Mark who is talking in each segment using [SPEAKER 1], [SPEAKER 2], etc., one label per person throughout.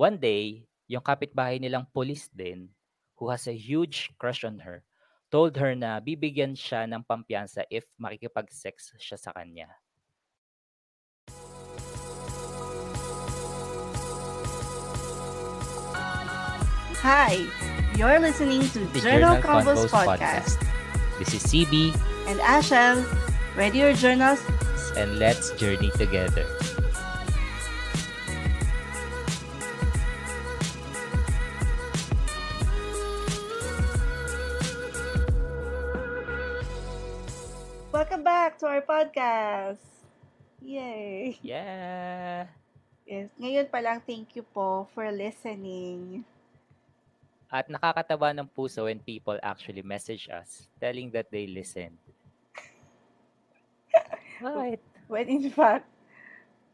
[SPEAKER 1] One day, yung kapitbahay nilang police din, who has a huge crush on her, told her na bibigyan siya ng pampiyansa if makikipag-sex siya sa kanya.
[SPEAKER 2] Hi, you're listening to
[SPEAKER 1] The
[SPEAKER 2] Journal,
[SPEAKER 1] Journal
[SPEAKER 2] Convos
[SPEAKER 1] Convos
[SPEAKER 2] podcast.
[SPEAKER 1] This is CB,
[SPEAKER 2] And Ashel, ready your journals?
[SPEAKER 1] and let's journey together.
[SPEAKER 2] Our podcast. Yay!
[SPEAKER 1] Yeah!
[SPEAKER 2] Yes, ngayon pa lang, thank you po for listening.
[SPEAKER 1] At nakakataba ng puso when people actually message us telling that they listened. Right.
[SPEAKER 2] When in fact,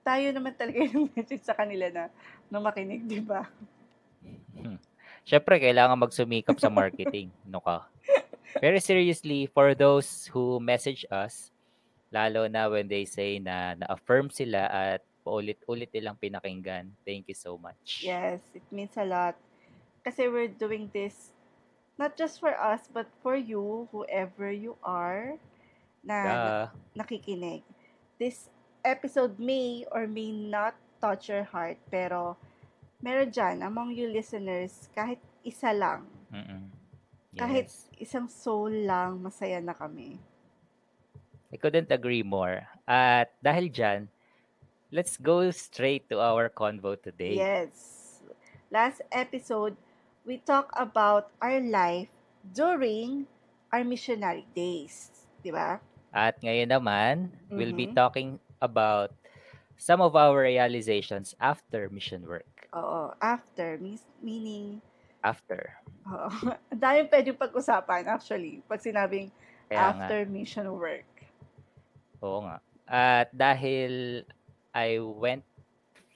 [SPEAKER 2] tayo naman talaga yung message sa kanila na, na makinig, di ba?
[SPEAKER 1] Siyempre, kailangan magsumikap sa marketing. No ka? Very seriously, for those who message us, lalo na when they say na na-affirm sila at paulit-ulit nilang pinakinggan, thank you so much.
[SPEAKER 2] Yes, it means a lot. Kasi we're doing this not just for us, but for you, whoever you are, na
[SPEAKER 1] Yeah.
[SPEAKER 2] nakikinig. This episode may or may not touch your heart, pero meron dyan, among you listeners, kahit isa lang,
[SPEAKER 1] Mm-mm.
[SPEAKER 2] kahit
[SPEAKER 1] Yes.
[SPEAKER 2] isang soul lang, masaya na kami.
[SPEAKER 1] I couldn't agree more. At dahil dyan, let's go straight to our convo today.
[SPEAKER 2] Yes. Last episode, we talk about our life during our missionary days. Di ba?
[SPEAKER 1] At ngayon naman, we'll be
[SPEAKER 2] Mhm.
[SPEAKER 1] talking about some of our realizations after mission work.
[SPEAKER 2] Oo. After, meaning,
[SPEAKER 1] After.
[SPEAKER 2] oo. Ang daming pwedeng pag-usapan, actually, pag sinabing
[SPEAKER 1] Kaya nga.
[SPEAKER 2] after mission work.
[SPEAKER 1] Oo nga. At dahil I went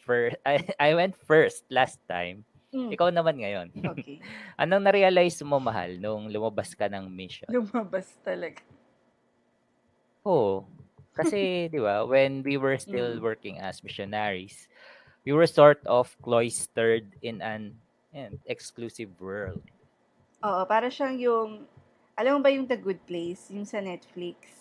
[SPEAKER 1] first, I, I went first last time.
[SPEAKER 2] Mm,
[SPEAKER 1] Ikaw naman ngayon.
[SPEAKER 2] Okay.
[SPEAKER 1] Anong na-realize mo, mahal, nung lumabas ka ng mission?
[SPEAKER 2] Lumabas talaga.
[SPEAKER 1] Oo. Kasi, di ba, when we were still
[SPEAKER 2] Mm.
[SPEAKER 1] working as missionaries, we were sort of cloistered in an yan, exclusive world.
[SPEAKER 2] Oo, para siyang yung, alam mo ba yung The Good Place, yung sa Netflix?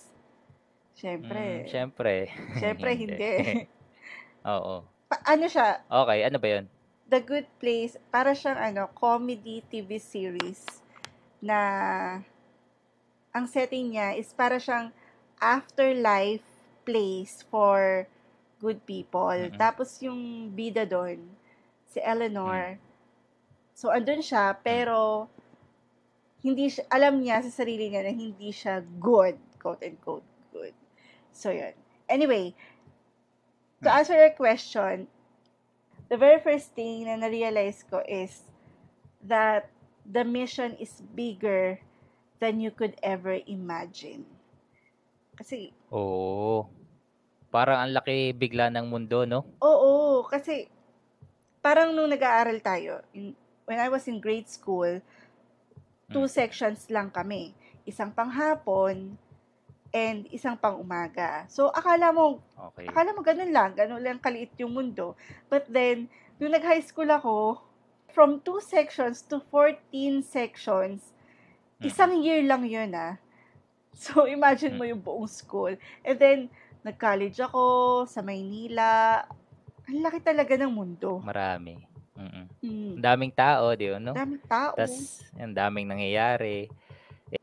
[SPEAKER 1] Mm,
[SPEAKER 2] Siyempre. Siyempre, hindi.
[SPEAKER 1] Oo.
[SPEAKER 2] Pa- ano siya,
[SPEAKER 1] Okay, ano ba yun?
[SPEAKER 2] The Good Place, para siyang ano, comedy TV series na ang setting niya is para siyang afterlife place for good people.
[SPEAKER 1] Mm-mm.
[SPEAKER 2] Tapos yung bida doon, si Eleanor. So, andun siya, pero hindi siya, alam niya sa sarili niya na hindi siya good, quote and quote. So, yun. Anyway, to
[SPEAKER 1] Hmm.
[SPEAKER 2] answer your question, the very first thing na na-realize ko is that the mission is bigger than you could ever imagine. Kasi,
[SPEAKER 1] Oo. Parang ang laki bigla ng mundo, no?
[SPEAKER 2] oo, kasi parang nung nag-aaral tayo, in, when I was in grade school, two
[SPEAKER 1] Mm.
[SPEAKER 2] sections lang kami. Isang panghapon and isang pang umaga. So, akala mo,
[SPEAKER 1] Okay.
[SPEAKER 2] Akala mo ganun lang, ganun lang kaliit yung mundo. But then, nung nag-high school ako, from two sections to 14 sections,
[SPEAKER 1] Mm.
[SPEAKER 2] isang year lang yun ah. So, imagine mo yung buong school. And then, nag-college ako sa Maynila. Ang laki talaga ng mundo.
[SPEAKER 1] Marami. Mm-mm.
[SPEAKER 2] Mm.
[SPEAKER 1] Daming tao, di ba, no?
[SPEAKER 2] Daming tao.
[SPEAKER 1] Tapos, ang daming nangyayari.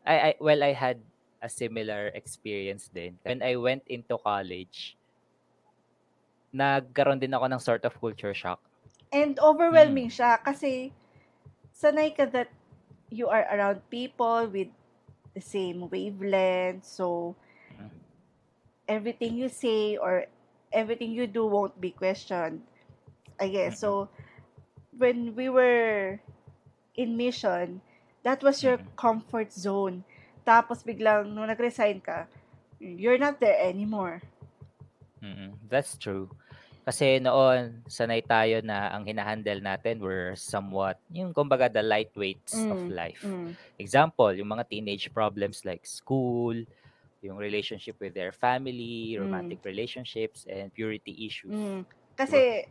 [SPEAKER 1] I, I, well, I had a similar experience din. When I went into college, nagkaroon din ako ng sort of culture shock.
[SPEAKER 2] And overwhelming siya kasi sanay ka that you are around people with the same wavelength. So,
[SPEAKER 1] Mm.
[SPEAKER 2] everything you say or everything you do won't be questioned. I guess. So, when we were in mission, that was your
[SPEAKER 1] Mm.
[SPEAKER 2] comfort zone. Tapos biglang, nung nag-resign ka, you're not there anymore.
[SPEAKER 1] Mm-mm. That's true. Kasi noon, sanay tayo na ang hinahandle natin were somewhat, yung kumbaga the lightweights of
[SPEAKER 2] Mm,
[SPEAKER 1] life.
[SPEAKER 2] Mm.
[SPEAKER 1] Example, yung mga teenage problems like school, yung relationship with their family, romantic relationships, and purity issues.
[SPEAKER 2] Mm. Kasi,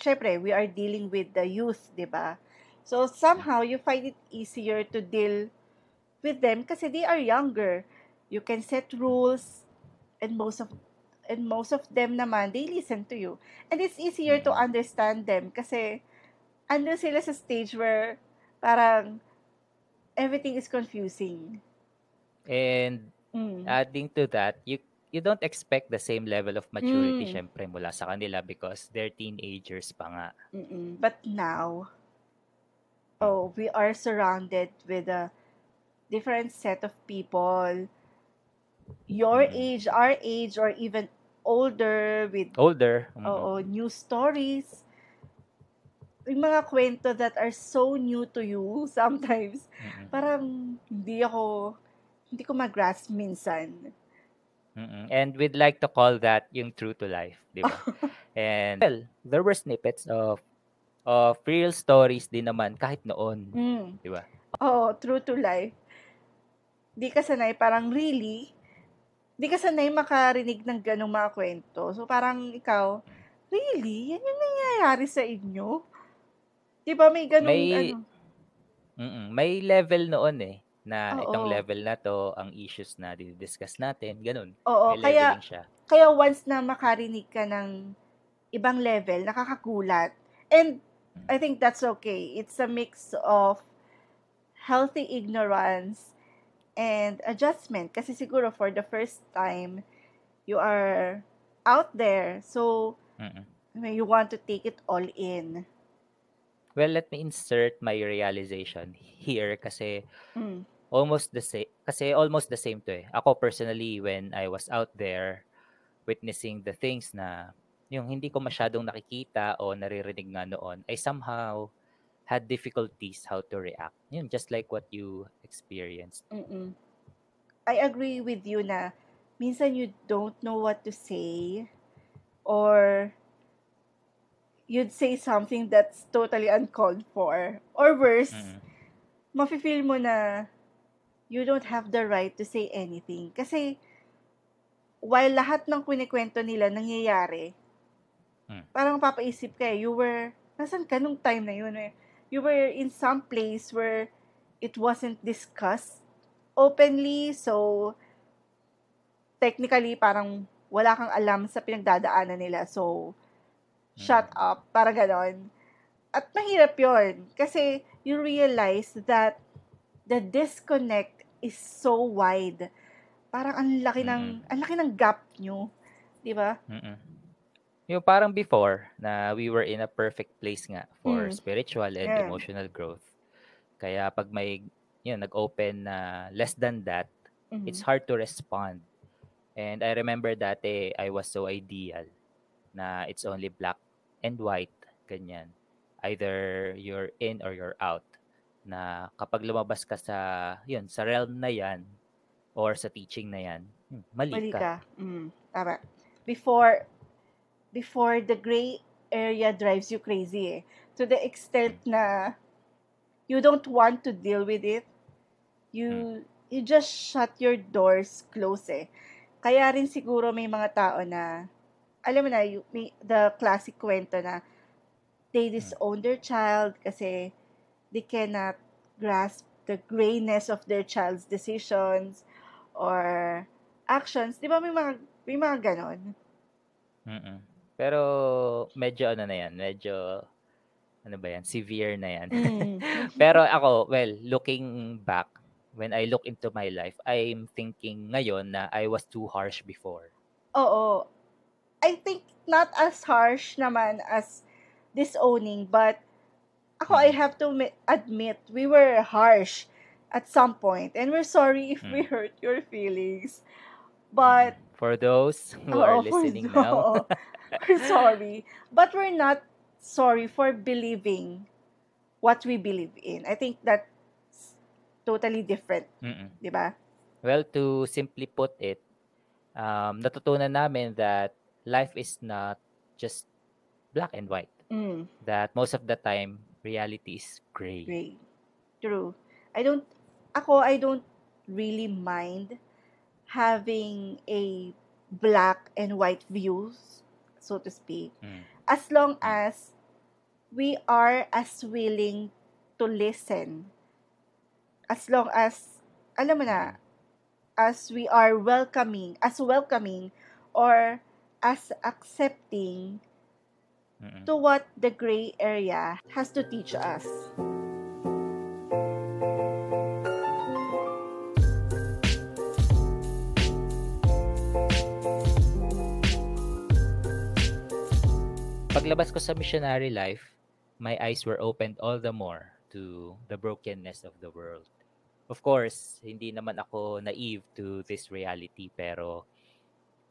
[SPEAKER 2] syempre, we are dealing with the youth, di ba? So, somehow, you find it easier to deal with them kasi they are younger. You can set rules and most of and most of them naman, they listen to you. And it's easier to understand them kasi ando sila sa stage where parang everything is confusing.
[SPEAKER 1] And
[SPEAKER 2] Mm.
[SPEAKER 1] adding to that, you you don't expect the same level of maturity
[SPEAKER 2] Mm.
[SPEAKER 1] syempre mula sa kanila because they're teenagers pa nga.
[SPEAKER 2] Mm-mm. But now, oh, we are surrounded with a different set of people. Your
[SPEAKER 1] Mm.
[SPEAKER 2] age, our age, or even older with
[SPEAKER 1] Older. mm,
[SPEAKER 2] oo, new stories. Yung mga kwento that are so new to you sometimes.
[SPEAKER 1] mm,
[SPEAKER 2] Parang hindi ako, hindi ko mag-grasp minsan.
[SPEAKER 1] mm. And we'd like to call that yung true to life, di ba? And well, there were snippets of of real stories din naman kahit noon,
[SPEAKER 2] Mm.
[SPEAKER 1] di ba?
[SPEAKER 2] Oo, true to life. Di ka sanay, parang really, di ka sanay makarinig ng ganong mga kwento. So parang ikaw, really? Yan yung nangyayari sa inyo? Di ba may ganong,
[SPEAKER 1] May-
[SPEAKER 2] ano?
[SPEAKER 1] Mm, may level noon eh na itong
[SPEAKER 2] Oo.
[SPEAKER 1] level na to ang issues na discuss natin, ganun.
[SPEAKER 2] Oo,
[SPEAKER 1] May
[SPEAKER 2] kaya,
[SPEAKER 1] siya.
[SPEAKER 2] kaya once na makarinig ka ng ibang level, nakakagulat. And I think that's okay. It's a mix of healthy ignorance and adjustment. Kasi siguro for the first time, you are out there. So,
[SPEAKER 1] Mm-mm.
[SPEAKER 2] You want to take it all in.
[SPEAKER 1] Well, let me insert my realization here kasi
[SPEAKER 2] Mm.
[SPEAKER 1] almost the same kasi almost the same to eh. Ako personally when I was out there witnessing the things na yung hindi ko masyadong nakikita o naririnig nga noon, I somehow had difficulties how to react. Yun, just like what you experienced.
[SPEAKER 2] Mm-mm. I agree with you na minsan you don't know what to say or you'd say something that's totally uncalled for. Or worse,
[SPEAKER 1] Mm-mm.
[SPEAKER 2] mafe-feel mo na you don't have the right to say anything. Kasi while lahat ng kwento nila nangyayari,
[SPEAKER 1] Mm.
[SPEAKER 2] parang papaisip ka eh, you were, nasan ka nung time na yun eh? You were in some place where it wasn't discussed openly, so technically parang wala kang alam sa pinagdadaanan nila. So, shut up, para ganon. At mahirap yon kasi you realize that the disconnect is so wide. Parang ang laki ng, ang laki ng gap nyo. Di ba?
[SPEAKER 1] Mm-mm. Yung parang before na we were in a perfect place nga for
[SPEAKER 2] Mm.
[SPEAKER 1] spiritual and
[SPEAKER 2] Yeah.
[SPEAKER 1] emotional growth. Kaya pag may yun, nag-open na less than that,
[SPEAKER 2] Mhm.
[SPEAKER 1] it's hard to respond. And I remember dati I was so ideal na it's only black and white, ganyan. Either you're in or you're out. Na kapag lumabas ka sa, yun, sa realm na yan or sa teaching na yan, hmm, mali,
[SPEAKER 2] Mali
[SPEAKER 1] ka.
[SPEAKER 2] ka. Mm, tama. Before, before the gray area drives you crazy eh. To the extent na you don't want to deal with it. You, you just shut your doors close eh. Kaya rin siguro may mga tao na, alam mo na, you, may, the classic kwento na they disown their child kasi they cannot grasp the grayness of their child's decisions or actions. Di ba may mga, may mga ganon?
[SPEAKER 1] Mm-mm. Pero medyo ano na yan, medyo ano ba yan, severe na yan.
[SPEAKER 2] Mm.
[SPEAKER 1] Pero ako, well, looking back, when I look into my life, I'm thinking ngayon na I was too harsh before.
[SPEAKER 2] Oo. I think not as harsh naman as disowning, but ako, I have to mi- admit, we were harsh at some point, and we're sorry if we
[SPEAKER 1] Mm.
[SPEAKER 2] hurt your feelings. But,
[SPEAKER 1] For those who
[SPEAKER 2] oo,
[SPEAKER 1] are listening now,
[SPEAKER 2] oo. We're sorry. But we're not sorry for believing what we believe in. I think that's totally different,
[SPEAKER 1] mm-mm.
[SPEAKER 2] di ba?
[SPEAKER 1] well, to simply put it, um, natutunan namin that life is not just black and white.
[SPEAKER 2] Mm.
[SPEAKER 1] That most of the time, reality is gray.
[SPEAKER 2] Great. True. I don't, ako, I don't really mind having a black and white views, so to speak,
[SPEAKER 1] Mm.
[SPEAKER 2] as long as we are as willing to listen as long as alam mo na as we are welcoming as welcoming or as accepting
[SPEAKER 1] Mm-mm.
[SPEAKER 2] to what the gray area has to teach us.
[SPEAKER 1] Paglabas ko sa missionary life, my eyes were opened all the more to the brokenness of the world. Of course, hindi naman ako naive to this reality pero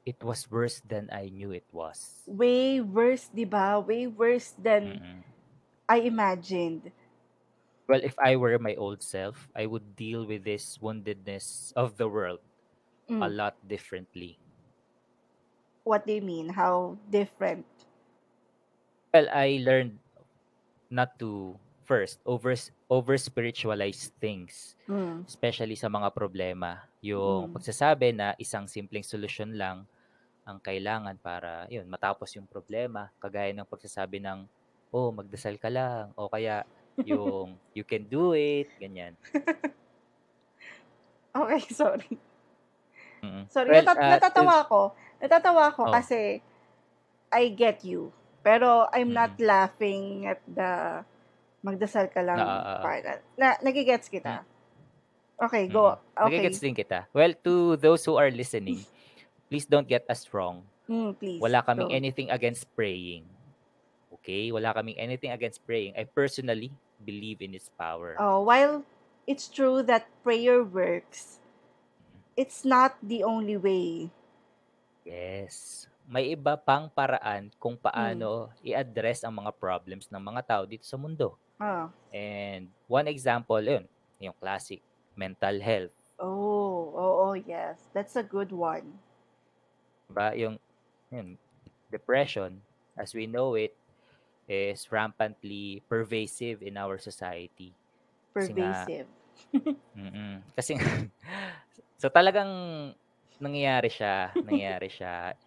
[SPEAKER 1] it was worse than I knew it was.
[SPEAKER 2] Way worse, 'di ba? Way worse than
[SPEAKER 1] Mm-mm.
[SPEAKER 2] I imagined.
[SPEAKER 1] Well, if I were my old self, I would deal with this woundedness of the world a
[SPEAKER 2] Mm.
[SPEAKER 1] lot differently.
[SPEAKER 2] What do you mean? How different?
[SPEAKER 1] Well, I learned not to first over over spiritualize things,
[SPEAKER 2] Mm.
[SPEAKER 1] especially sa mga problema. Yung
[SPEAKER 2] Mm.
[SPEAKER 1] pagsasabi na isang simpleng solusyon lang ang kailangan para yun matapos yung problema, kagaya ng pagsasabi ng oh, magdasal ka lang o kaya yung you can do it, ganyan.
[SPEAKER 2] Okay, sorry.
[SPEAKER 1] Mm.
[SPEAKER 2] Sorry,
[SPEAKER 1] Well,
[SPEAKER 2] natat-
[SPEAKER 1] uh,
[SPEAKER 2] natatawa ako. Natatawa ako
[SPEAKER 1] Oh.
[SPEAKER 2] kasi I get you. Pero I'm not laughing at the magdasal ka lang
[SPEAKER 1] Na, ah, ah, ah.
[SPEAKER 2] part. Na, nagigets kita. Okay, go.
[SPEAKER 1] Mm.
[SPEAKER 2] Okay.
[SPEAKER 1] Nagigets din kita. Well, to those who are listening, please don't get us wrong.
[SPEAKER 2] Mm, please.
[SPEAKER 1] Wala kaming
[SPEAKER 2] go.
[SPEAKER 1] anything against praying. Okay? Wala kaming anything against praying. I personally believe in its power.
[SPEAKER 2] Oh, while it's true that prayer works, it's not the only way.
[SPEAKER 1] Yes. May iba pang paraan kung
[SPEAKER 2] Mm.
[SPEAKER 1] paano i-address ang mga problems ng mga tao dito sa mundo.
[SPEAKER 2] Ah.
[SPEAKER 1] And one example, yun, yung classic, mental health.
[SPEAKER 2] Oh, oh, oh, yes. That's a good one.
[SPEAKER 1] Diba? Yung, yun, depression, as we know it, is rampantly pervasive in our society. Kasi nga,
[SPEAKER 2] Pervasive.
[SPEAKER 1] mm Kasi, so talagang nangyayari siya, nangyayari siya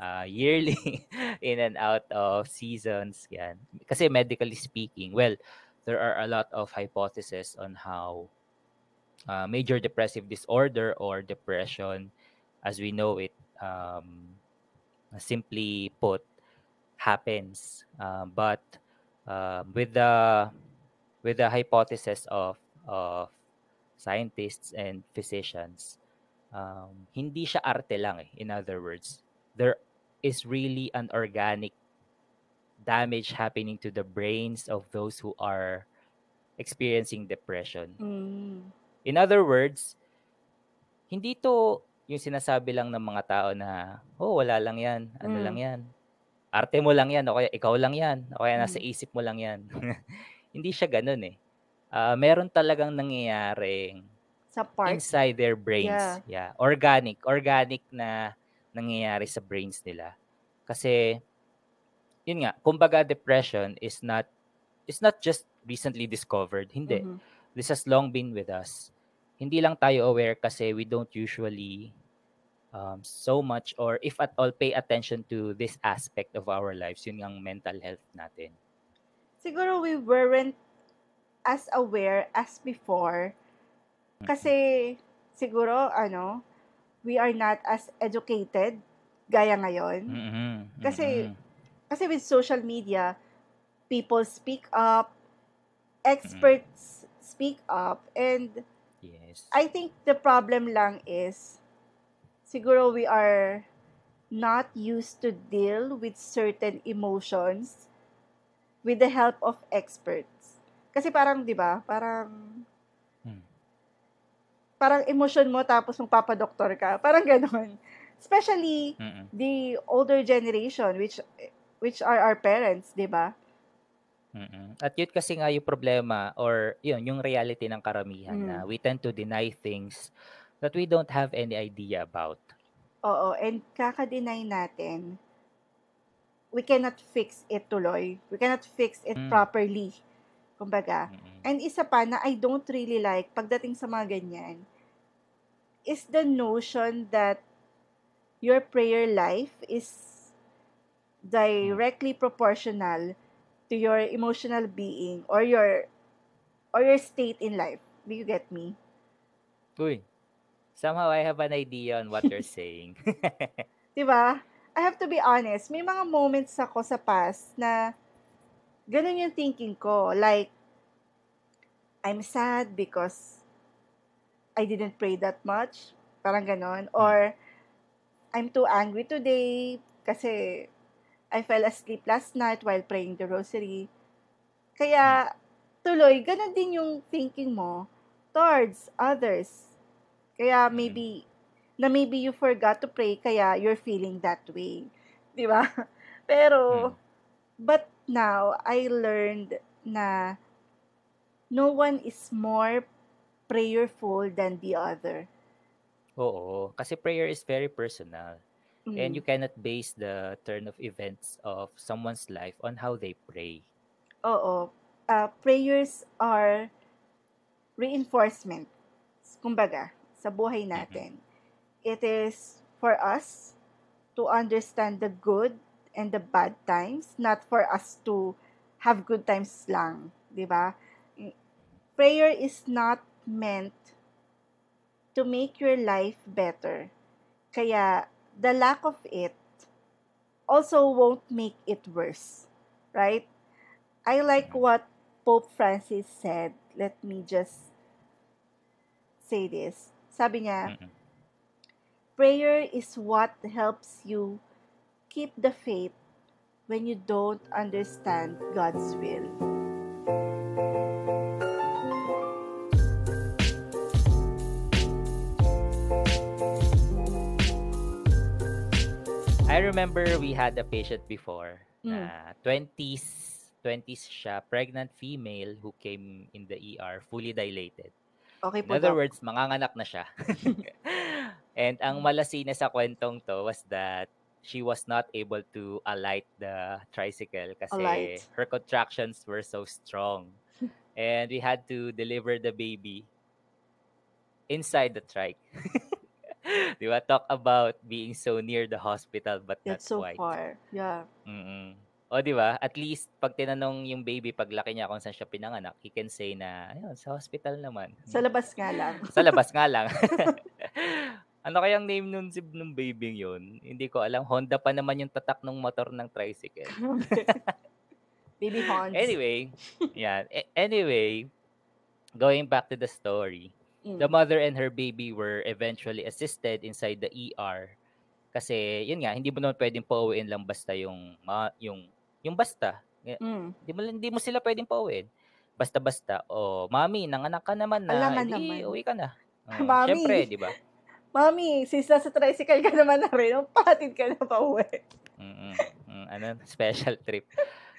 [SPEAKER 1] uh, yearly in and out of seasons. Yan. Kasi medically speaking, well, there are a lot of hypotheses on how uh, major depressive disorder or depression, as we know it, um, simply put, happens. Uh, but uh, with the with the hypothesis of of scientists and physicians, um, hindi siya arte lang eh. In other words, there is really an organic damage happening to the brains of those who are experiencing depression.
[SPEAKER 2] Mm.
[SPEAKER 1] In other words, hindi to yung sinasabi lang ng mga tao na, oh, wala lang yan, ano
[SPEAKER 2] Mm.
[SPEAKER 1] lang yan. Arte mo lang yan, o kaya ikaw lang yan, o kaya nasa
[SPEAKER 2] Mm.
[SPEAKER 1] isip mo lang yan. hindi siya ganun eh. Ah, meron talagang nangyayaring
[SPEAKER 2] Sa part.
[SPEAKER 1] inside their brains.
[SPEAKER 2] Yeah.
[SPEAKER 1] Yeah. Organic. Organic na nangyayari sa brains nila. Kasi, yun nga, kumbaga depression is not is not just recently discovered. Hindi.
[SPEAKER 2] Mhm.
[SPEAKER 1] This has long been with us. Hindi lang tayo aware kasi we don't usually um, so much or if at all pay attention to this aspect of our lives. Yun ang mental health natin.
[SPEAKER 2] Siguro we weren't as aware as before kasi siguro ano, we are not as educated gaya ngayon.
[SPEAKER 1] Mhm,
[SPEAKER 2] Kasi
[SPEAKER 1] mhm.
[SPEAKER 2] kasi with social media, people speak up, experts speak up and
[SPEAKER 1] Yes.
[SPEAKER 2] I think the problem lang is siguro we are not used to deal with certain emotions with the help of experts. Kasi parang 'di ba? Parang. Parang emotion mo tapos magpapadoktor ka. Parang ganoon. Especially
[SPEAKER 1] Mhm.
[SPEAKER 2] the older generation which which are our parents, 'di ba?
[SPEAKER 1] At yun kasi nga yung problema or yun, yung reality ng karamihan na
[SPEAKER 2] Mm.
[SPEAKER 1] we tend to deny things that we don't have any idea about.
[SPEAKER 2] Oo, and kaka-deny natin, we cannot fix it tuloy. We cannot fix it
[SPEAKER 1] Mm.
[SPEAKER 2] properly. Kumbaga. And isa pa na I don't really like pagdating sa mga ganyan is the notion that your prayer life is directly proportional to your emotional being or your or your state in life. Do you get me?
[SPEAKER 1] Uy, somehow I have an idea on what you're saying.
[SPEAKER 2] 'Di ba? I have to be honest, may mga moments ako sa past na ganun yung thinking ko. Like, I'm sad because I didn't pray that much. Parang ganon. Or, I'm too angry today kasi I fell asleep last night while praying the rosary. Kaya, tuloy, ganun din yung thinking mo towards others. Kaya maybe, na maybe you forgot to pray, kaya you're feeling that way. Di ba? Pero, but now, I learned na no one is more prayerful than the other.
[SPEAKER 1] Oo, kasi prayer is very personal.
[SPEAKER 2] Mm.
[SPEAKER 1] And you cannot base the turn of events of someone's life on how they pray.
[SPEAKER 2] Oo. Uh, prayers are reinforcement. Kumbaga, sa buhay natin. It is for us to understand the good and the bad times, not for us to have good times lang, 'di ba? Prayer is not meant to make your life better. Kaya the lack of it also won't make it worse, right? I like what Pope Francis said. Let me just say this. Sabi niya, prayer is what helps you keep the faith when you don't understand God's will.
[SPEAKER 1] I remember we had a patient before
[SPEAKER 2] Mm.
[SPEAKER 1] na 20s 20s siya, pregnant female who came in the ER fully dilated.
[SPEAKER 2] Okay
[SPEAKER 1] In
[SPEAKER 2] po,
[SPEAKER 1] other
[SPEAKER 2] Doc.
[SPEAKER 1] words, manganganak na siya. And ang malasina sa kwentong to was that she was not able to alight the tricycle kasi
[SPEAKER 2] Alight.
[SPEAKER 1] her contractions were so strong. And we had to deliver the baby inside the trike. Di ba? Talk about being so near the hospital but not
[SPEAKER 2] That's so
[SPEAKER 1] quite.
[SPEAKER 2] far. Yeah.
[SPEAKER 1] Mm. O, di ba? At least, pag tinanong yung baby, paglaki niya kung saan siya pinanganak, he can say na, ayun, sa hospital naman.
[SPEAKER 2] Sa labas nga lang.
[SPEAKER 1] Sa labas nga lang. ano kayang name nun si nung baby yun? Hindi ko alam. Honda pa naman yung tatak ng motor ng tricycle.
[SPEAKER 2] Baby Hans.
[SPEAKER 1] Anyway, yeah. A- Anyway, going back to the story,
[SPEAKER 2] Mm.
[SPEAKER 1] the mother and her baby were eventually assisted inside the ER. Kasi, yun nga, hindi mo naman pwedeng pauwiin lang basta yung, ma- yung, yung basta.
[SPEAKER 2] Mm.
[SPEAKER 1] Hindi mo, hindi mo sila pwedeng pauwiin. Basta-basta. O, mami, nanganak ka naman na.
[SPEAKER 2] Alangan
[SPEAKER 1] Edi,
[SPEAKER 2] naman.
[SPEAKER 1] uwi ka na. Oh,
[SPEAKER 2] Mami.
[SPEAKER 1] Siyempre, di ba?
[SPEAKER 2] Mami, since nasa tricycle ka naman na rin, patid ka na pa uwi.
[SPEAKER 1] Mm, mm, ano, special trip.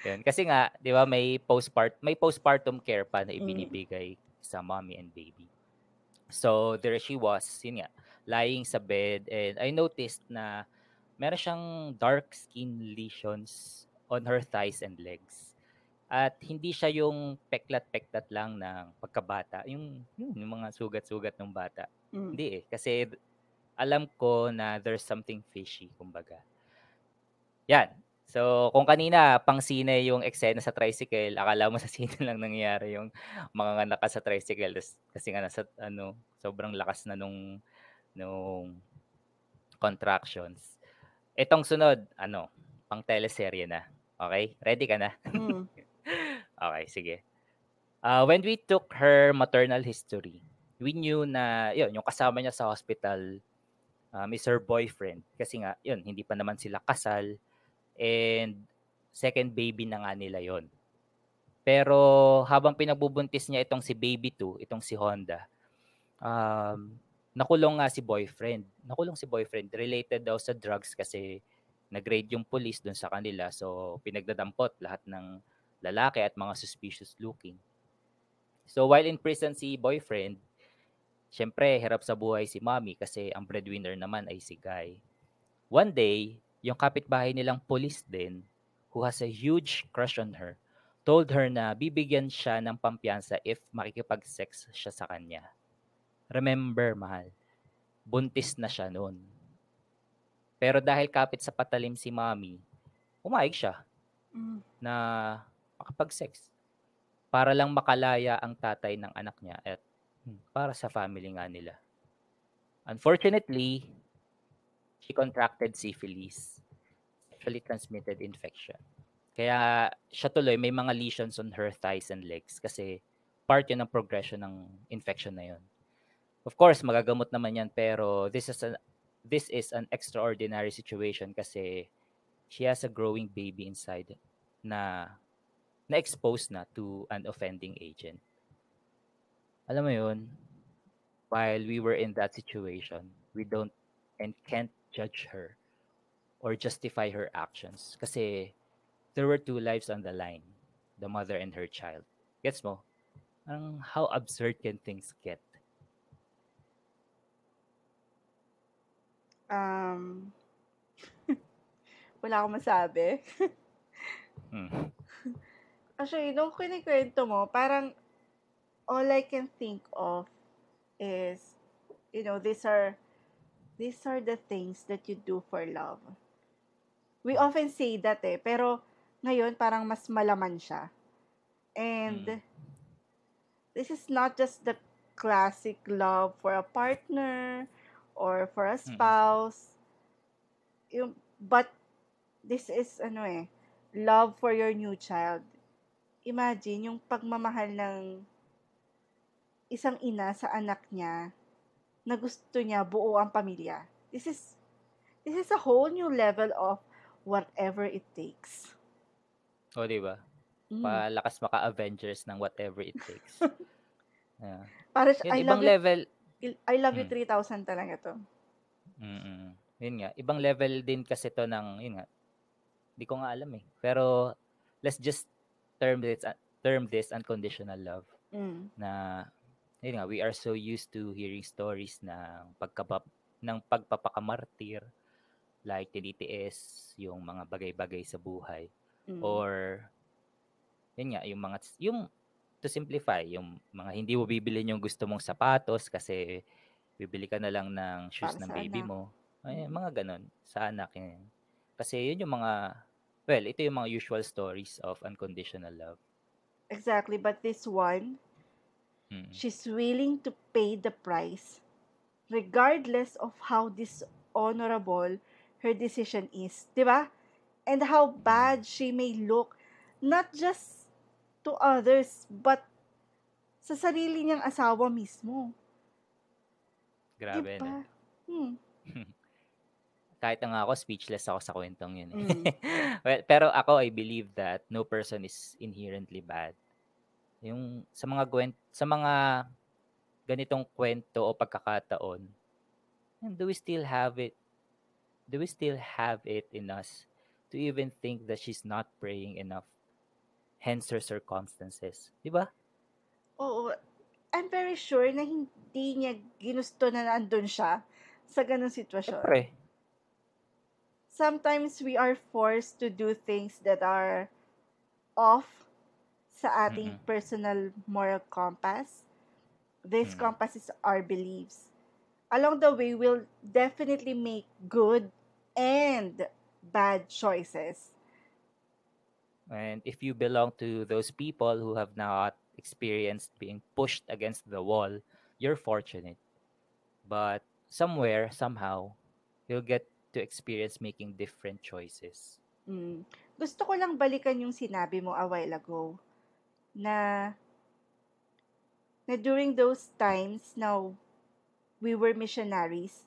[SPEAKER 1] Yun. Kasi nga, 'di ba, may postpart may postpartum care pa na
[SPEAKER 2] Mm.
[SPEAKER 1] ibinibigay sa mommy and baby. So there she was, yun nga, lying sa bed and I noticed na meron siyang dark skin lesions on her thighs and legs. At hindi siya yung peklat-peklat lang ng pagkabata, yung, yun, yung mga sugat-sugat ng bata.
[SPEAKER 2] Mm.
[SPEAKER 1] Hindi eh. Kasi alam ko na there's something fishy, kumbaga. Yan. So, kung kanina, pang sine yung eksena sa tricycle, akala mo sa sine lang nangyayari yung mga anak sa tricycle. kasi nga nasa, ano, sobrang lakas na nung, nung contractions. Itong sunod, ano, pang teleserye na. Okay? Ready ka na?
[SPEAKER 2] Mm.
[SPEAKER 1] Okay, sige. Uh, when we took her maternal history, we knew na, yun, yung kasama niya sa hospital um, is her boyfriend. Kasi nga, yun, hindi pa naman sila kasal. And second baby na nga nila yon. Pero habang pinagbubuntis niya itong si baby 2, itong si Honda, um, nakulong nga si boyfriend. Nakulong si boyfriend. Related daw sa drugs kasi nag-raid yung police doon sa kanila. So, pinagdadampot lahat ng lalaki at mga suspicious looking. So, while in prison si boyfriend, syempre, hirap sa buhay si mommy kasi ang breadwinner naman ay si Guy. One day, yung kapitbahay nilang police din, who has a huge crush on her, told her na bibigyan siya ng pampiyansa if makikipag-sex siya sa kanya. Remember, mahal, buntis na siya noon. Pero dahil kapit sa patalim si mommy, umayag siya
[SPEAKER 2] Mm.
[SPEAKER 1] na makapag-sex. Para lang makalaya ang tatay ng anak niya at para sa family nga nila. Unfortunately, she contracted syphilis, sexually transmitted infection. Kaya siya tuloy may mga lesions on her thighs and legs kasi part yun ng progression ng infection na yun. Of course, magagamot naman yan pero this is a, this is an extraordinary situation kasi she has a growing baby inside na na-expose na to an offending agent. Alam mo yun, while we were in that situation, we don't and can't judge her or justify her actions kasi there were two lives on the line, the mother and her child. Gets mo? Ang how absurd can things get?
[SPEAKER 2] Um, wala akong masabi.
[SPEAKER 1] Hmm.
[SPEAKER 2] Actually, nung kinikwento mo, parang all I can think of is, you know, these are these are the things that you do for love. We often say that eh, pero ngayon parang mas malaman siya. And
[SPEAKER 1] Mm.
[SPEAKER 2] this is not just the classic love for a partner or for a
[SPEAKER 1] Mm.
[SPEAKER 2] spouse. Yung, but this is ano eh, love for your new child. Imagine yung pagmamahal ng isang ina sa anak niya na gusto niya buo ang pamilya. This is this is a whole new level of whatever it takes.
[SPEAKER 1] O, di ba?
[SPEAKER 2] Mm.
[SPEAKER 1] Palakas maka-Avengers ng whatever it takes. yeah.
[SPEAKER 2] Para
[SPEAKER 1] Yun,
[SPEAKER 2] I
[SPEAKER 1] ibang
[SPEAKER 2] love you,
[SPEAKER 1] level.
[SPEAKER 2] I love you
[SPEAKER 1] Mm.
[SPEAKER 2] 3,000 talaga to.
[SPEAKER 1] Mm-mm. Yun nga. Ibang level din kasi to ng, yun nga. Hindi ko nga alam eh. Pero, let's just term this, term this unconditional love.
[SPEAKER 2] Mm.
[SPEAKER 1] Na, yun nga, we are so used to hearing stories ng pagkapap, ng pagpapakamartir, like tinitiis yung mga bagay-bagay sa buhay.
[SPEAKER 2] Mm.
[SPEAKER 1] Or, yun nga, yung mga, yung, to simplify, yung mga hindi mo bibili yung gusto mong sapatos kasi bibili ka na lang ng shoes
[SPEAKER 2] Para
[SPEAKER 1] ng baby
[SPEAKER 2] anak.
[SPEAKER 1] mo. Ay, mga ganun. Sa anak yun. Kasi yun yung mga, well, ito yung mga usual stories of unconditional love.
[SPEAKER 2] Exactly, but this one, She's willing to pay the price regardless of how dishonorable her decision is, 'di ba? And how bad she may look not just to others but sa sarili niyang asawa mismo.
[SPEAKER 1] Grabe,
[SPEAKER 2] 'Di ba?
[SPEAKER 1] no?
[SPEAKER 2] Hmm.
[SPEAKER 1] Kahit na nga ako, speechless ako sa kwentong yun. eh.
[SPEAKER 2] Mm.
[SPEAKER 1] well, pero ako, I believe that no person is inherently bad. Yung sa mga gwent, sa mga ganitong kwento o pagkakataon, do we still have it? Do we still have it in us to even think that she's not praying enough? Hence her circumstances. Di ba?
[SPEAKER 2] Oo. I'm very sure na hindi niya ginusto na nandun siya sa ganung sitwasyon.
[SPEAKER 1] Siyempre.
[SPEAKER 2] sometimes we are forced to do things that are off sa ating
[SPEAKER 1] Mm-mm.
[SPEAKER 2] personal moral compass. This
[SPEAKER 1] Mm.
[SPEAKER 2] compass is our beliefs. Along the way, we'll definitely make good and bad choices.
[SPEAKER 1] And if you belong to those people who have not experienced being pushed against the wall, you're fortunate. But somewhere, somehow, you'll get to experience making different choices.
[SPEAKER 2] Mm. Gusto ko lang balikan yung sinabi mo a while ago na na during those times now we were missionaries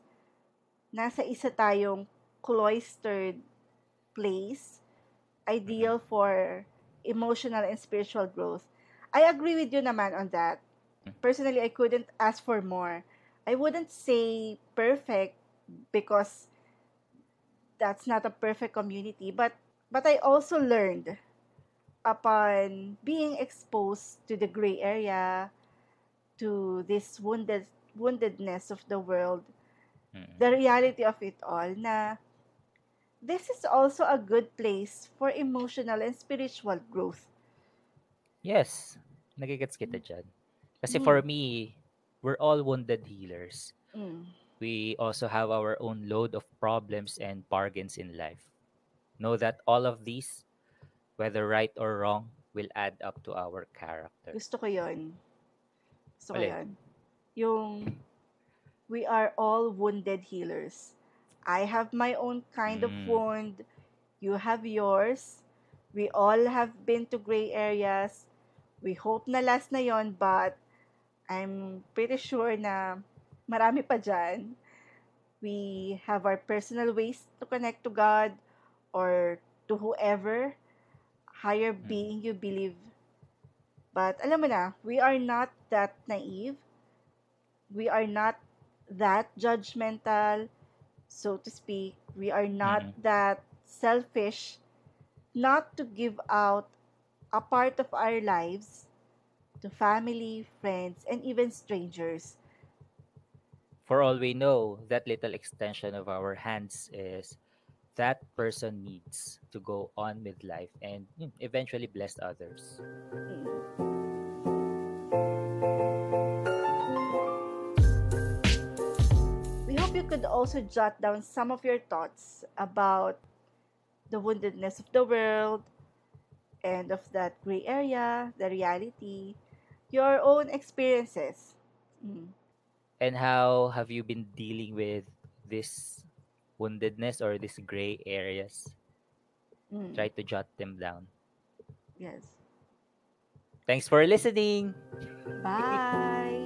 [SPEAKER 2] nasa isa tayong cloistered place ideal for emotional and spiritual growth. I agree with you naman on that. Personally, I couldn't ask for more. I wouldn't say perfect because that's not a perfect community, but but I also learned upon being exposed to the gray area, to this wounded woundedness of the world,
[SPEAKER 1] Mm.
[SPEAKER 2] the reality of it all na this is also a good place for emotional and spiritual growth.
[SPEAKER 1] Yes, nagigets kita dyan. Kasi
[SPEAKER 2] Mm.
[SPEAKER 1] for me, we're all wounded healers.
[SPEAKER 2] Mm.
[SPEAKER 1] We also have our own load of problems and bargains in life. Know that all of these, whether right or wrong, will add up to our character.
[SPEAKER 2] Gusto ko yun. Gusto ko
[SPEAKER 1] Alin?
[SPEAKER 2] yun. Yung, we are all wounded healers. I have my own kind of
[SPEAKER 1] Mm.
[SPEAKER 2] wound. You have yours. We all have been to gray areas. We hope na last na yon but I'm pretty sure na marami pa dyan. We have our personal ways to connect to God or to whoever higher
[SPEAKER 1] Mm.
[SPEAKER 2] being you believe. But alam mo na, we are not that naive. We are not that judgmental, so to speak. We are not
[SPEAKER 1] Mhm.
[SPEAKER 2] that selfish not to give out a part of our lives to family, friends, and even strangers.
[SPEAKER 1] For all we know, that little extension of our hands is that person needs to go on with life and eventually bless others.
[SPEAKER 2] We hope you could also jot down some of your thoughts about the woundedness of the world and of that gray area, the reality, your own experiences. Mm.
[SPEAKER 1] And how have you been dealing with this woundedness or these gray areas?
[SPEAKER 2] Mm.
[SPEAKER 1] Try to jot them down.
[SPEAKER 2] Yes.
[SPEAKER 1] Thanks for listening.
[SPEAKER 2] Bye.